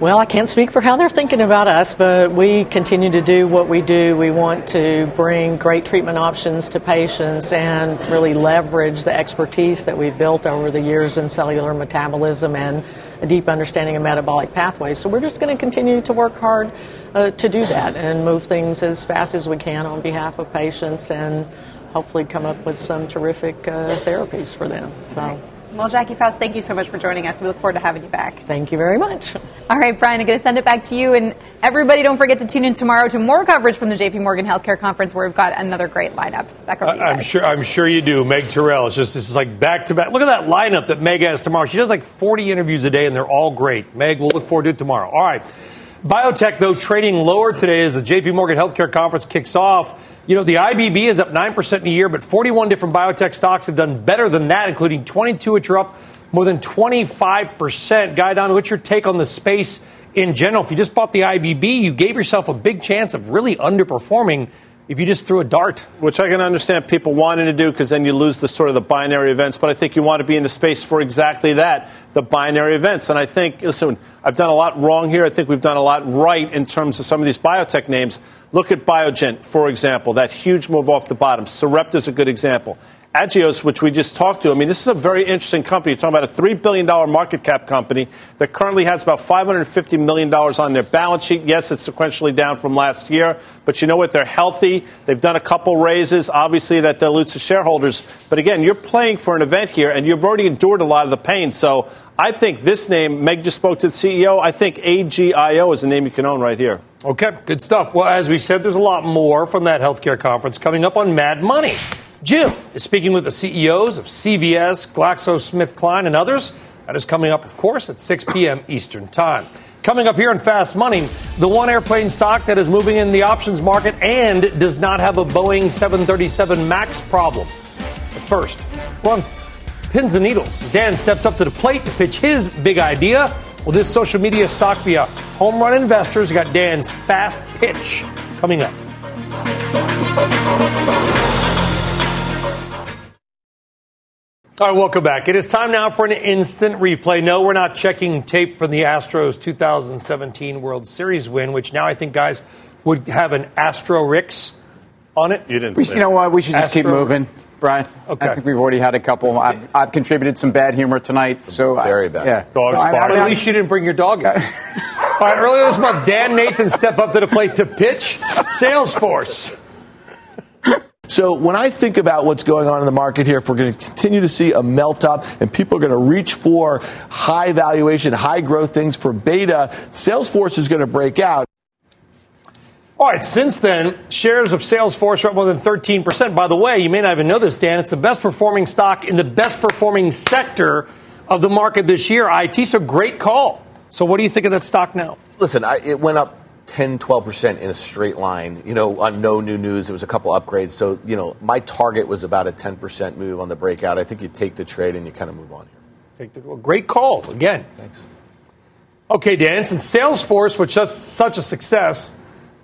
[SPEAKER 11] Well, I can't speak for how they're thinking about us, but we continue to do what we do. We want to bring great treatment options to patients and really leverage the expertise that we've built over the years in cellular metabolism and a deep understanding of metabolic pathways. So we're just going to continue to work hard uh, to do that and move things as fast as we can on behalf of patients and hopefully come up with some terrific uh, therapies for them. So.
[SPEAKER 10] Well, Jackie Fouse, thank you so much for joining us. We look forward to having you back.
[SPEAKER 11] Thank you very much.
[SPEAKER 10] All right, Brian, I'm going to send it back to you. And everybody, don't forget to tune in tomorrow to more coverage from the JP Morgan Healthcare Conference, where we've got another great lineup. Back over to you
[SPEAKER 1] I'm sure. I'm sure you do. Meg Tirrell. It's just this is like back to back. Look at that lineup that Meg has tomorrow. She does like 40 interviews a day, and they're all great. Meg, we'll look forward to it tomorrow. All right. Biotech, though, trading lower today as the JP Morgan Healthcare Conference kicks off. You know, the IBB is up 9% in a year, but 41 different biotech stocks have done better than that, including 22 which are up more than 25%. Guy Don, what's your take on the space in general? If you just bought the IBB, you gave yourself a big chance of really underperforming if you just threw a dart.
[SPEAKER 5] Which I can understand people wanting to do because then you lose the sort of the binary events. But I think you want to be in the space for exactly that, the binary events. And I think, listen, I've done a lot wrong here. I think we've done a lot right in terms of some of these biotech names. Look at Biogen, for example, that huge move off the bottom. Sarepta is a good example. Agios, which we just talked to, I mean, this is a very interesting company. You're talking about a $3 billion market cap company that currently has about $550 million on their balance sheet. Yes, it's sequentially down from last year, but you know what? They're healthy. They've done a couple raises. Obviously, that dilutes the shareholders. But again, you're playing for an event here, and you've already endured a lot of the pain. So I think this name, Meg just spoke to the CEO, I think AGIO is a name you can own right here.
[SPEAKER 1] Okay, good stuff. Well, as we said, there's a lot more from that healthcare conference coming up on Mad Money. Jim is speaking with the CEOs of CVS, GlaxoSmithKline, and others. That is coming up, of course, at 6 p.m. Eastern Time. Coming up here in Fast Money, the one airplane stock that is moving in the options market and does not have a Boeing 737 MAX problem. But first, we're pins and needles. Dan steps up to the plate to pitch his big idea. Will this social media stock be a home run investors? Got Dan's fast pitch coming up. All right, welcome back. It is time now for an instant replay. No, we're not checking tape from the Astros 2017 World Series win, which now I think guys would have an Astro Ricks on it.
[SPEAKER 5] You didn't
[SPEAKER 3] We,
[SPEAKER 5] say
[SPEAKER 3] you know what? We should just keep moving, Brian.
[SPEAKER 1] Okay.
[SPEAKER 3] I think we've already had a couple. I've, I've contributed some bad humor tonight. So I-
[SPEAKER 2] Very bad.
[SPEAKER 3] Yeah.
[SPEAKER 5] Dogs
[SPEAKER 3] I- I-
[SPEAKER 5] barking.
[SPEAKER 1] At least you didn't bring your dog in. All right, earlier this month, Dan Nathan stepped up to the plate to pitch Salesforce.
[SPEAKER 2] So when I think about what's going on in the market here, if we're going to continue to see a melt up and people are going to reach for high valuation, high growth things for beta, Salesforce is going to break out.
[SPEAKER 1] All right, since then, shares of Salesforce are up more than 13%. By the way, you may not even know this, Dan. It's the best performing stock in the best performing sector of the market this year. IT, so great call. So, what do you think of that stock now?
[SPEAKER 2] Listen, I, it went up 10, 12% in a straight line, you know, on no new news. There was a couple upgrades. So, you know, my target was about a 10% move on the breakout. I think you take the trade and you kind of move on here.
[SPEAKER 1] Take the, well, great call again.
[SPEAKER 2] Thanks.
[SPEAKER 1] Okay, Dan, since Salesforce was just such a success,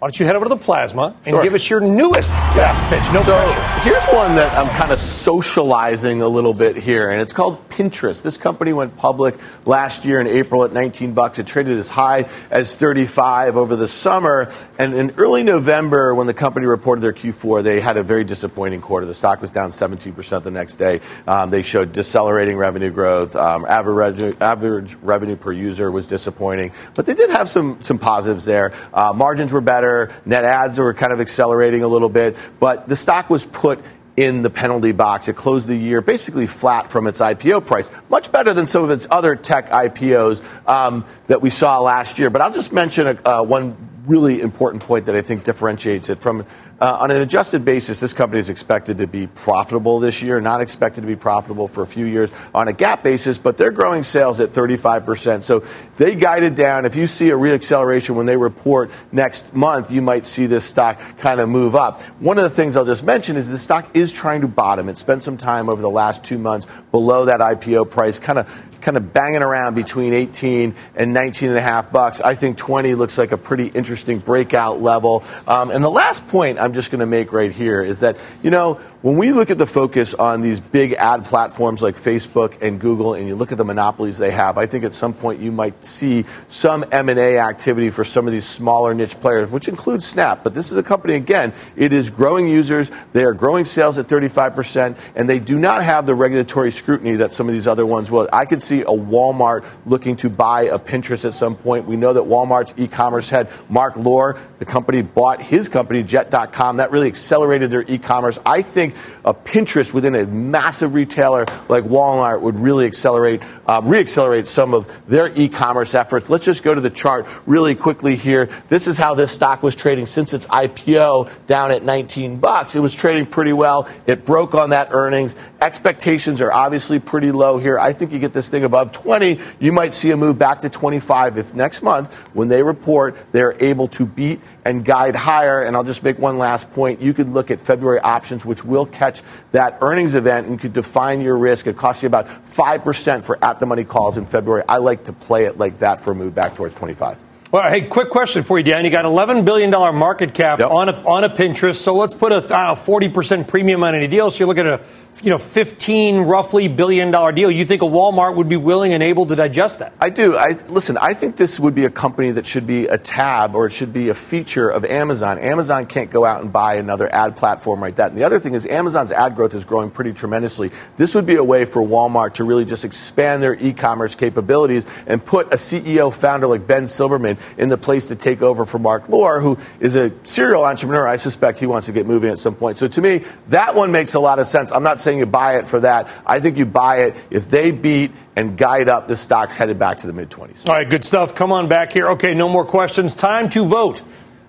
[SPEAKER 1] why don't you head over to the Plasma and
[SPEAKER 2] Sure.
[SPEAKER 1] give us your newest fast pitch? No
[SPEAKER 2] so
[SPEAKER 1] pressure.
[SPEAKER 2] here's one that I'm kind of socializing a little bit here, and it's called Pinterest. This company went public last year in April at 19 bucks. It traded as high as 35 over the summer, and in early November, when the company reported their Q4, they had a very disappointing quarter. The stock was down 17% the next day. Um, they showed decelerating revenue growth. Um, average, revenue, average revenue per user was disappointing, but they did have some some positives there. Uh, margins were better. Net ads were kind of accelerating a little bit, but the stock was put in the penalty box. It closed the year basically flat from its IPO price, much better than some of its other tech IPOs um, that we saw last year. But I'll just mention a, uh, one really important point that I think differentiates it from uh, on an adjusted basis, this company is expected to be profitable this year, not expected to be profitable for a few years on a GAAP basis, but they're growing sales at 35%. So they guided down. If you see a reacceleration when they report next month, you might see this stock kind of move up. One of the things I'll just mention is the stock is trying to bottom. It spent some time over the last two months below that IPO price, kind of kind of banging around between 18 and 19 and a half bucks. I think 20 looks like a pretty interesting breakout level. Um, and the last point I'm just going to make right here is that, you know, when we look at the focus on these big ad platforms like Facebook and Google and you look at the monopolies they have, I think at some point you might see some M&A activity for some of these smaller niche players, which includes Snap. But this is a company, again, it is growing users. They are growing sales at 35%, and they do not have the regulatory scrutiny that some of these other ones will. I could see a Walmart looking to buy a Pinterest at some point. We know that Walmart's e-commerce head, Mark Lore, the company bought his company, Jet.com. That really accelerated their e-commerce. I think a Pinterest within a massive retailer like Walmart would really accelerate, uh, reaccelerate some of their e-commerce efforts. Let's just go to the chart really quickly here. This is how this stock was trading since its IPO down at 19 bucks. It was trading pretty well. It broke on that earnings. Expectations are obviously pretty low here. I think you get this thing above 20, you might see a move back to 25 if next month, when they report, they're able to beat and guide higher. And I'll just make one last point. You could look at February options, which will catch that earnings event and could define your risk. It costs you about 5% for at the money calls in February. I like to play it like that for a move back towards 25.
[SPEAKER 1] Well, hey, quick question for you, Dan. You got $11 billion market cap yep. on, a, on a Pinterest. So let's put a uh, 40% premium on any deal. So you're looking at a you know, 15 roughly billion dollar deal. You think a Walmart would be willing and able to digest that?
[SPEAKER 2] I do. I listen, I think this would be a company that should be a tab or it should be a feature of Amazon. Amazon can't go out and buy another ad platform like that. And the other thing is Amazon's ad growth is growing pretty tremendously. This would be a way for Walmart to really just expand their e-commerce capabilities and put a CEO founder like Ben Silbermann in the place to take over for Mark Lore, who is a serial entrepreneur. I suspect he wants to get moving at some point. So to me, that one makes a lot of sense. I'm not saying you buy it for that. I think you buy it if they beat and guide up, the stock's headed back to the mid 20s.
[SPEAKER 1] All right, good stuff. Come on back here. Okay, no more questions. Time to vote.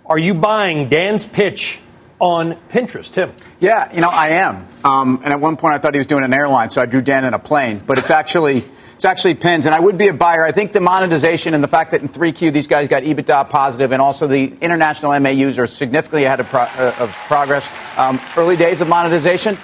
[SPEAKER 1] Are you buying Dan's pitch on Pinterest, Tim?
[SPEAKER 3] Yeah, you know, I am. Um, and at one point, I thought he was doing an airline, so I drew Dan in a plane. But it's actually. It's actually pins, and I would be a buyer. I think the monetization and the fact that in 3Q these guys got EBITDA positive, and also the international MAUs are significantly ahead of, pro- uh, of progress. Um, early days of monetization,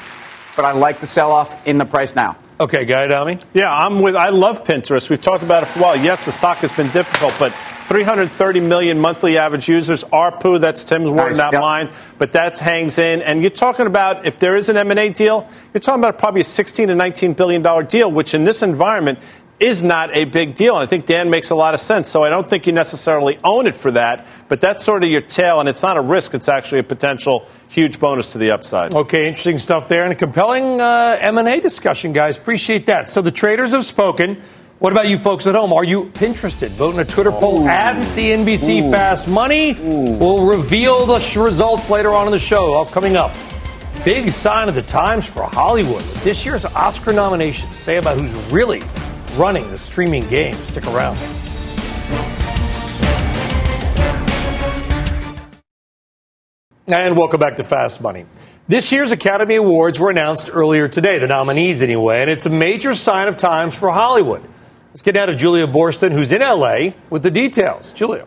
[SPEAKER 3] but I like the sell off in the price now.
[SPEAKER 1] Okay, Guy Adami?
[SPEAKER 5] Yeah, I'm with. I love Pinterest. We've talked about it for a while. Yes, the stock has been difficult, but 330 million monthly average users. ARPU, that's Tim's word, nice. not yep. mine, but that hangs in. And you're talking about if there is an M&A deal, you're talking about probably a 16 to 19 billion dollar deal, which in this environment is not a big deal. And I think Dan makes a lot of sense. So I don't think you necessarily own it for that, but that's sort of your tail, and it's not a risk. It's actually a potential huge bonus to the upside.
[SPEAKER 1] Okay, interesting stuff there, and a compelling uh, M&A discussion, guys. Appreciate that. So the traders have spoken. What about you folks at home? Are you interested? Vote in a Twitter poll Ooh. at CNBC Ooh. Fast Money. Ooh. We'll reveal the sh- results later on in the show. All coming up. Big sign of the times for Hollywood. This year's Oscar nominations say about who's really running the streaming game. Stick around. And welcome back to Fast Money. This year's Academy Awards were announced earlier today, the nominees anyway, and it's a major sign of times for Hollywood. Let's get now to Julia Boorstin, who's in LA, with the details. Julia.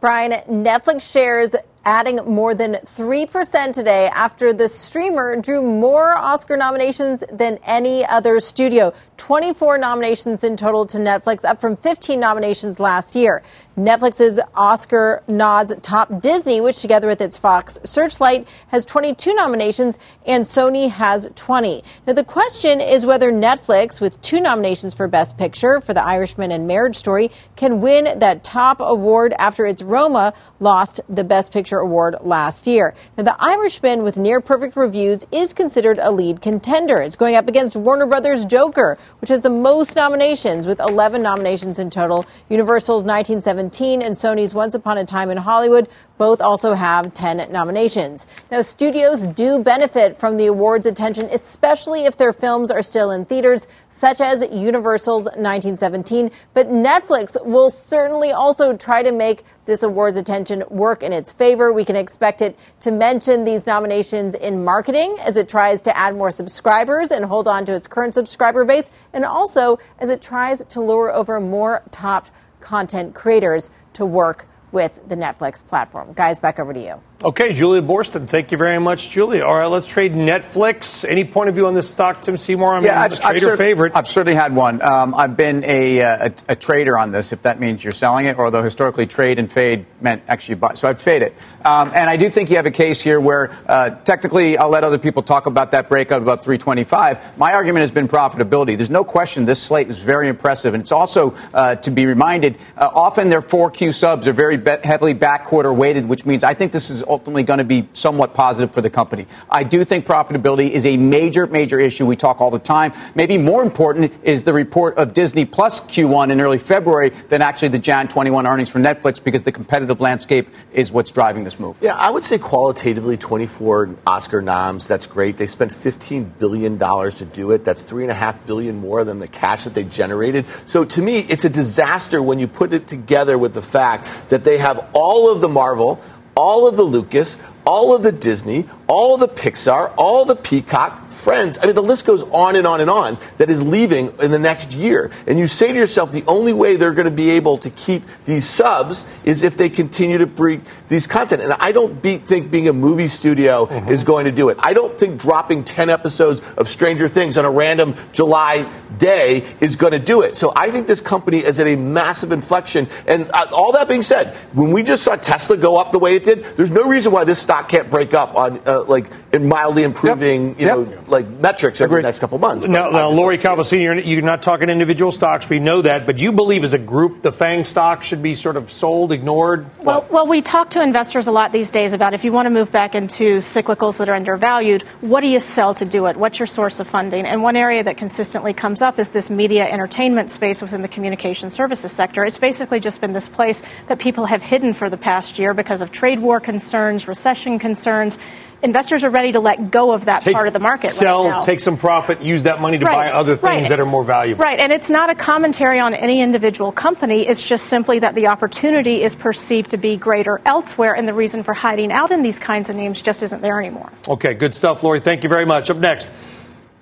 [SPEAKER 12] Brian, Netflix shares adding more than 3% today after the streamer drew more Oscar nominations than any other studio. 24 nominations in total to Netflix, up from 15 nominations last year. Netflix's Oscar nods top Disney, which together with its Fox Searchlight has 22 nominations and Sony has 20. Now the question is whether Netflix, with two nominations for Best Picture for The Irishman and Marriage Story, can win that top award after its Roma lost the Best Picture award last year. Now The Irishman, with near perfect reviews, is considered a lead contender. It's going up against Warner Brothers' Joker, which has the most nominations with 11 nominations in total. Universal's 1917 and Sony's Once Upon a Time in Hollywood Both also have 10 nominations. Now, studios do benefit from the awards attention, especially if their films are still in theaters, such as Universal's 1917. But Netflix will certainly also try to make this awards attention work in its favor. We can expect it to mention these nominations in marketing as it tries to add more subscribers and hold on to its current subscriber base, and also as it tries to lure over more top content creators to work with the Netflix platform. Guys, back over to you.
[SPEAKER 1] Okay, Julia Boorstin, thank you very much, Julia. All right, let's trade Netflix. Any point of view on this stock, Tim Seymour? I'm
[SPEAKER 3] yeah,
[SPEAKER 1] a trader
[SPEAKER 3] I've
[SPEAKER 1] favorite.
[SPEAKER 3] I've certainly had one. Um, I've been a, uh, a, a, trader on this, if that means you're selling it, although historically trade and fade meant actually buy. So I'd fade it. Um, and I do think you have a case here where uh, technically I'll let other people talk about that breakout about 325. My argument has been profitability. There's no question this slate is very impressive. And it's also uh, to be reminded, uh, often their 4Q subs are very be- heavily back quarter weighted, which means I think this is ultimately going to be somewhat positive for the company. I do think profitability is a major, major issue. We talk all the time. Maybe more important is the report of Disney Plus Q1 in early February than actually the Jan 21 earnings for Netflix because the competitive landscape is what's driving this move.
[SPEAKER 2] Yeah, I would say qualitatively 24 Oscar noms. That's great. They spent $15 billion to do it. That's 3.5 billion more than the cash that they generated. So to me, it's a disaster when you put it together with the fact that they have all of the Marvel, all of the Lucas, all of the Disney, all the Pixar, all the Peacock, Friends. I mean, the list goes on and on and on that is leaving in the next year. And you say to yourself, the only way they're going to be able to keep these subs is if they continue to bring these content. And I don't be, think being a movie studio mm-hmm. is going to do it. I don't think dropping 10 episodes of Stranger Things on a random July day is going to do it. So I think this company is at a massive inflection. And uh, all that being said, when we just saw Tesla go up the way it did, there's no reason why this stock can't break up on uh, like in mildly improving, yep. you know, yep. Like metrics over Agreed. the next couple months.
[SPEAKER 1] Now, now Lori Calvasina, you're, you're not talking individual stocks. We know that, but you believe as a group the FANG stock should be sort of sold, ignored.
[SPEAKER 6] Well, well, we talk to investors a lot these days about if you want to move back into cyclicals that are undervalued, what do you sell to do it? What's your source of funding? And one area that consistently comes up is this media entertainment space within the communication services sector. It's basically just been this place that people have hidden for the past year because of trade war concerns, recession concerns investors are ready to let go of that
[SPEAKER 1] take,
[SPEAKER 6] part of the market.
[SPEAKER 1] Sell,
[SPEAKER 6] right
[SPEAKER 1] take some profit, use that money to
[SPEAKER 6] right,
[SPEAKER 1] buy other things
[SPEAKER 6] right.
[SPEAKER 1] that are more valuable.
[SPEAKER 6] Right, and it's not a commentary on any individual company. It's just simply that the opportunity is perceived to be greater elsewhere, and the reason for hiding out in these kinds of names just isn't there anymore.
[SPEAKER 1] Okay, good stuff, Lori. Thank you very much. Up next.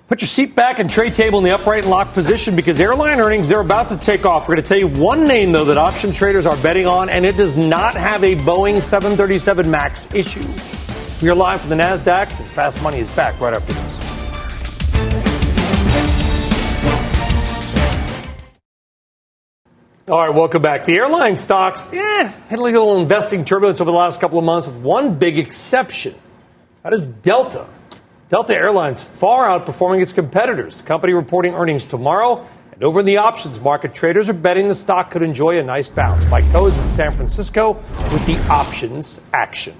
[SPEAKER 1] Put your seat back and tray table in the upright and locked position because airline earnings, they're about to take off. We're going to tell you one name, though, that option traders are betting on, and it does not have a Boeing 737 MAX issue. We are live from the NASDAQ, and Fast Money is back right after this. All right, welcome back. The airline stocks, yeah, had a little investing turbulence over the last couple of months with one big exception. That is Delta. Delta Airlines far outperforming its competitors. The company reporting earnings tomorrow. And over in the options market, traders are betting the stock could enjoy a nice bounce. Mike Khouw in San Francisco with the options action.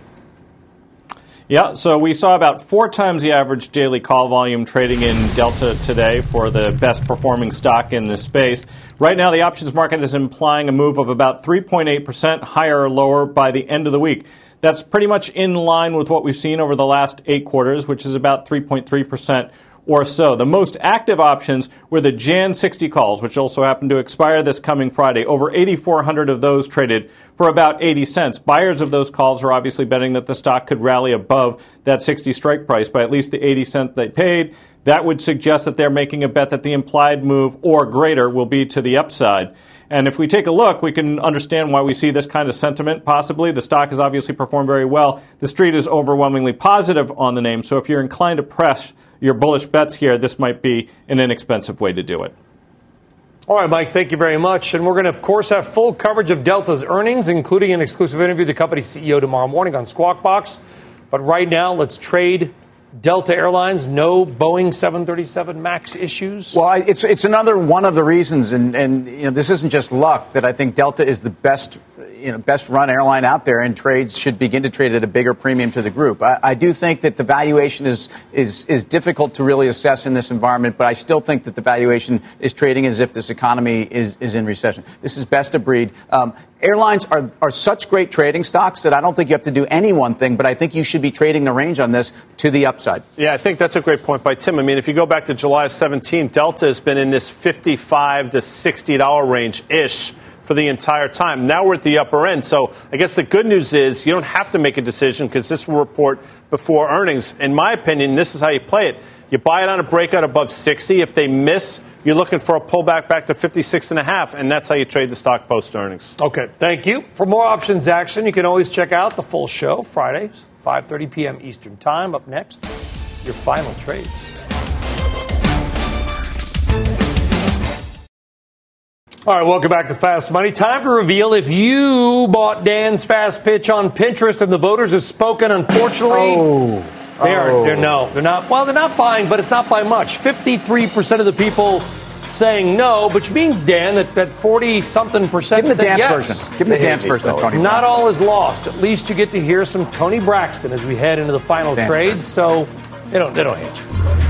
[SPEAKER 13] Yeah, so we saw about four times the average daily call volume trading in Delta today for the best performing stock in this space. Right now, the options market is implying a move of about 3.8% higher or lower by the end of the week. That's pretty much in line with what we've seen over the last eight quarters, which is about 3.3% or so. The most active options were the Jan 60 calls, which also happen to expire this coming Friday. Over 8,400 of those traded for about 80 cents. Buyers of those calls are obviously betting that the stock could rally above that 60 strike price by at least the 80 cent they paid. That would suggest that they're making a bet that the implied move or greater will be to the upside. And if we take a look, we can understand why we see this kind of sentiment possibly. The stock has obviously performed very well. The street is overwhelmingly positive on the name. So if you're inclined to press your bullish bets here, this might be an inexpensive way to do it.
[SPEAKER 1] All right, Mike, thank you very much. And we're going to, of course, have full coverage of Delta's earnings, including an exclusive interview with the company's CEO tomorrow morning on Squawk Box. But right now, let's trade Delta Airlines, no Boeing 737 MAX issues?
[SPEAKER 3] Well, it's, it's another one of the reasons, and, and you know, this isn't just luck, that I think Delta is the best you know, best run airline out there, and trades should begin to trade at a bigger premium to the group. I, I do think that the valuation is, is, is difficult to really assess in this environment, but I still think that the valuation is trading as if this economy is, is in recession. This is best of breed. Um, airlines are, are such great trading stocks that I don't think you have to do any one thing, but I think you should be trading the range on this to the upside.
[SPEAKER 5] Yeah, I think that's a great point by Tim. I mean, if you go back to July 17, Delta has been in this 55 to $60 range ish for the entire time. Now we're at the upper end. So I guess the good news is you don't have to make a decision because this will report before earnings. In my opinion, this is how you play it. You buy it on a breakout above 60. If they miss, you're looking for a pullback back to 56 and a half, and that's how you trade the stock post earnings.
[SPEAKER 1] Okay, thank you. For more options action, you can always check out the full show Fridays, 5:30 p.m. Eastern Time. Up next, your final trades. All right, welcome back to Fast Money. Time to reveal if you bought Dan's fast pitch on Pinterest and the voters have spoken. Unfortunately,
[SPEAKER 3] oh.
[SPEAKER 1] they are. They're oh. no. They're not. Well, they're not buying, but it's not by much. Fifty-three percent of the people saying no, which means Dan that that forty something percent.
[SPEAKER 3] Give him the dance
[SPEAKER 1] yes.
[SPEAKER 3] version. Give him the dance version of Tony.
[SPEAKER 1] Not all is lost. At least you get to hear some Toni Braxton as we head into the final
[SPEAKER 3] Dance
[SPEAKER 1] trades. So they don't. They don't hate you.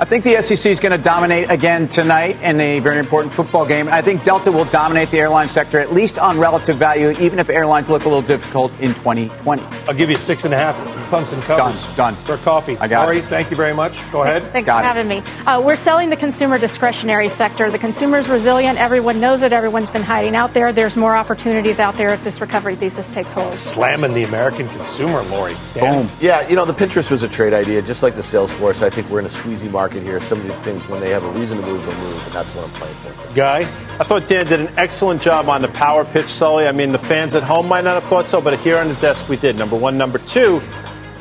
[SPEAKER 3] I think the SEC is going to dominate again tonight in a very important football game. I think Delta will dominate the airline sector, at least on relative value, even if airlines look a little difficult in 2020.
[SPEAKER 1] I'll give you six and a half Clemson covers.
[SPEAKER 3] Done. Done.
[SPEAKER 1] For coffee.
[SPEAKER 3] I got
[SPEAKER 1] Lori,
[SPEAKER 3] it.
[SPEAKER 1] thank you very much. Go ahead.
[SPEAKER 6] Thanks
[SPEAKER 3] Got
[SPEAKER 6] for
[SPEAKER 3] it.
[SPEAKER 6] having me. Uh, we're selling the consumer discretionary sector. The consumer's resilient. Everyone knows it. Everyone's been hiding out there. There's more opportunities out there if this recovery thesis takes hold.
[SPEAKER 1] Slamming the American consumer, Lori. Dan.
[SPEAKER 3] Boom.
[SPEAKER 2] Yeah, you know, the Pinterest was a trade idea, just like the Salesforce. I think we're in a squeezy market here. Some of the things, when they have a reason to move, they'll move, and that's what I'm playing for.
[SPEAKER 1] Guy.
[SPEAKER 5] I thought Dan did an excellent job on the power pitch, Sully. I mean, the fans at home might not have thought so, but here on the desk we did. Number one. Number two,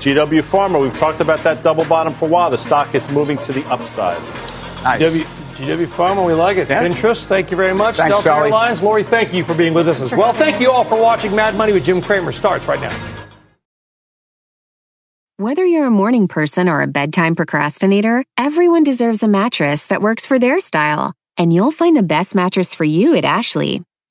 [SPEAKER 5] GW Pharma. We've talked about that double bottom for a while. The stock is moving to the upside.
[SPEAKER 3] Nice.
[SPEAKER 1] GW, GW Pharma, we like it.
[SPEAKER 3] Yeah.
[SPEAKER 1] Pinterest, thank you very much.
[SPEAKER 3] Thanks,
[SPEAKER 1] Delta
[SPEAKER 3] Sally.
[SPEAKER 1] Airlines, Lori, thank you for being with us as well. Thank you all for watching Mad Money with Jim Cramer. Starts right now.
[SPEAKER 14] Whether you're a morning person or a bedtime procrastinator, everyone deserves a mattress that works for their style. And you'll find the best mattress for you at Ashley.